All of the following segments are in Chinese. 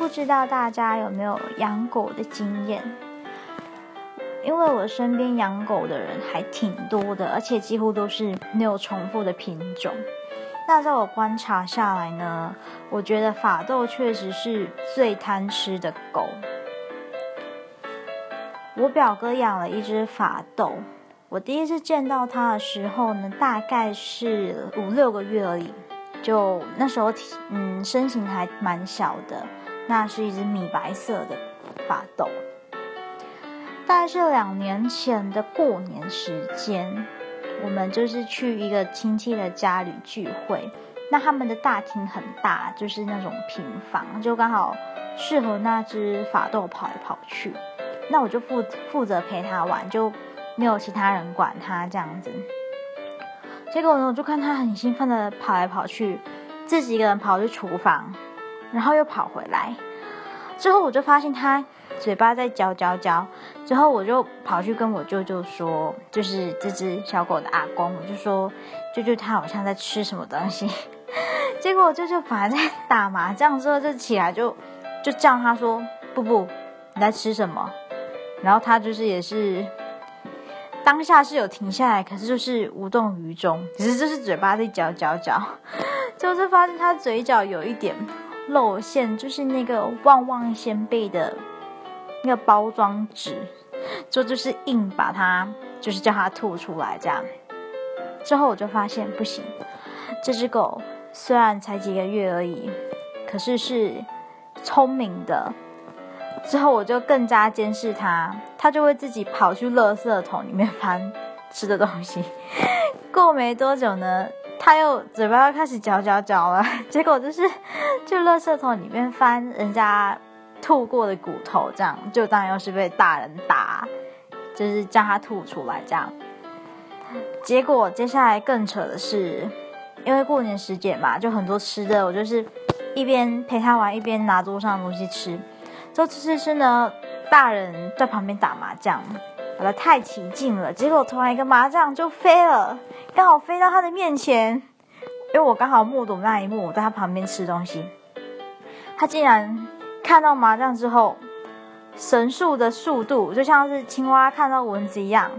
不知道大家有没有养狗的经验？因为我身边养狗的人还挺多的，而且几乎都是没有重复的品种。那在我观察下来呢，我觉得法斗确实是最贪吃的狗。我表哥养了一只法斗，我第一次见到它的时候呢，大概是五六个月而已，就那时候嗯身形还蛮小的。那是一只米白色的法斗。大概是两年前的过年时间，我们就是去一个亲戚的家里聚会。那他们的大厅很大，就是那种平房，就刚好适合那只法斗跑来跑去。那我就负负责陪他玩，就没有其他人管他这样子。结果呢，我就看他很兴奋的跑来跑去，自己一个人跑去厨房，然后又跑回来。之后我就发现他。嘴巴在嚼嚼嚼，之后我就跑去跟我舅舅说，就是这只小狗的阿公，我就说舅舅他好像在吃什么东西。结果我舅舅反而在打麻将，之后就起来就就叫他说不不，你在吃什么？然后他就是也是当下是有停下来，可是就是无动于衷，只是就是嘴巴在嚼嚼嚼，就是发现他嘴角有一点露馅，就是那个旺旺仙贝的。那个包装纸，就就是硬把它，就是叫它吐出来这样。之后我就发现不行，这只狗虽然才几个月而已，可是是聪明的。之后我就更加监视它，它就会自己跑去垃圾桶里面 翻吃的东西。过没多久呢，他又嘴巴又开始嚼嚼嚼了，结果就是 去垃圾桶里面翻人家。吐过的骨头，这样就当然又是被大人打，就是叫他吐出来这样。结果接下来更扯的是，因为过年时节嘛，就很多吃的，我就是一边陪他玩，一边拿桌上的东西吃。就吃吃吃呢，大人在旁边打麻将，打得太起劲了，结果突然一个麻将就飞了，刚好飞到他的面前，因为我刚好目睹那一幕，我在他旁边吃东西，他竟然。看到麻将之后，神速的速度就像是青蛙看到蚊子一样，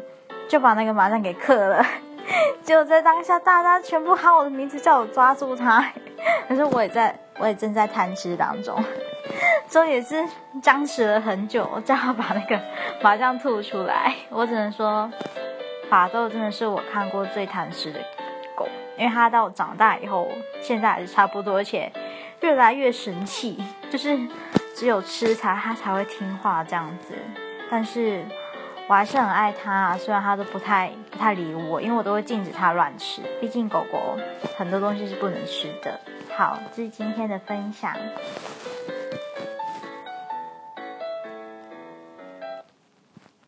就把那个麻将给克了。结果在当下，大家全部喊我的名字，叫我抓住他。可是我也在，我也正在贪吃当中，这也是僵持了很久，叫他把那个麻将吐出来。我只能说，法斗真的是我看过最贪吃的狗，因为它到长大以后，现在还是差不多，而且越来越神气，就是。只有吃才它才会听话这样子，但是我还是很爱它，虽然它都不太不太理我，因为我都会禁止它乱吃，毕竟狗狗很多东西是不能吃的。好，这是今天的分享。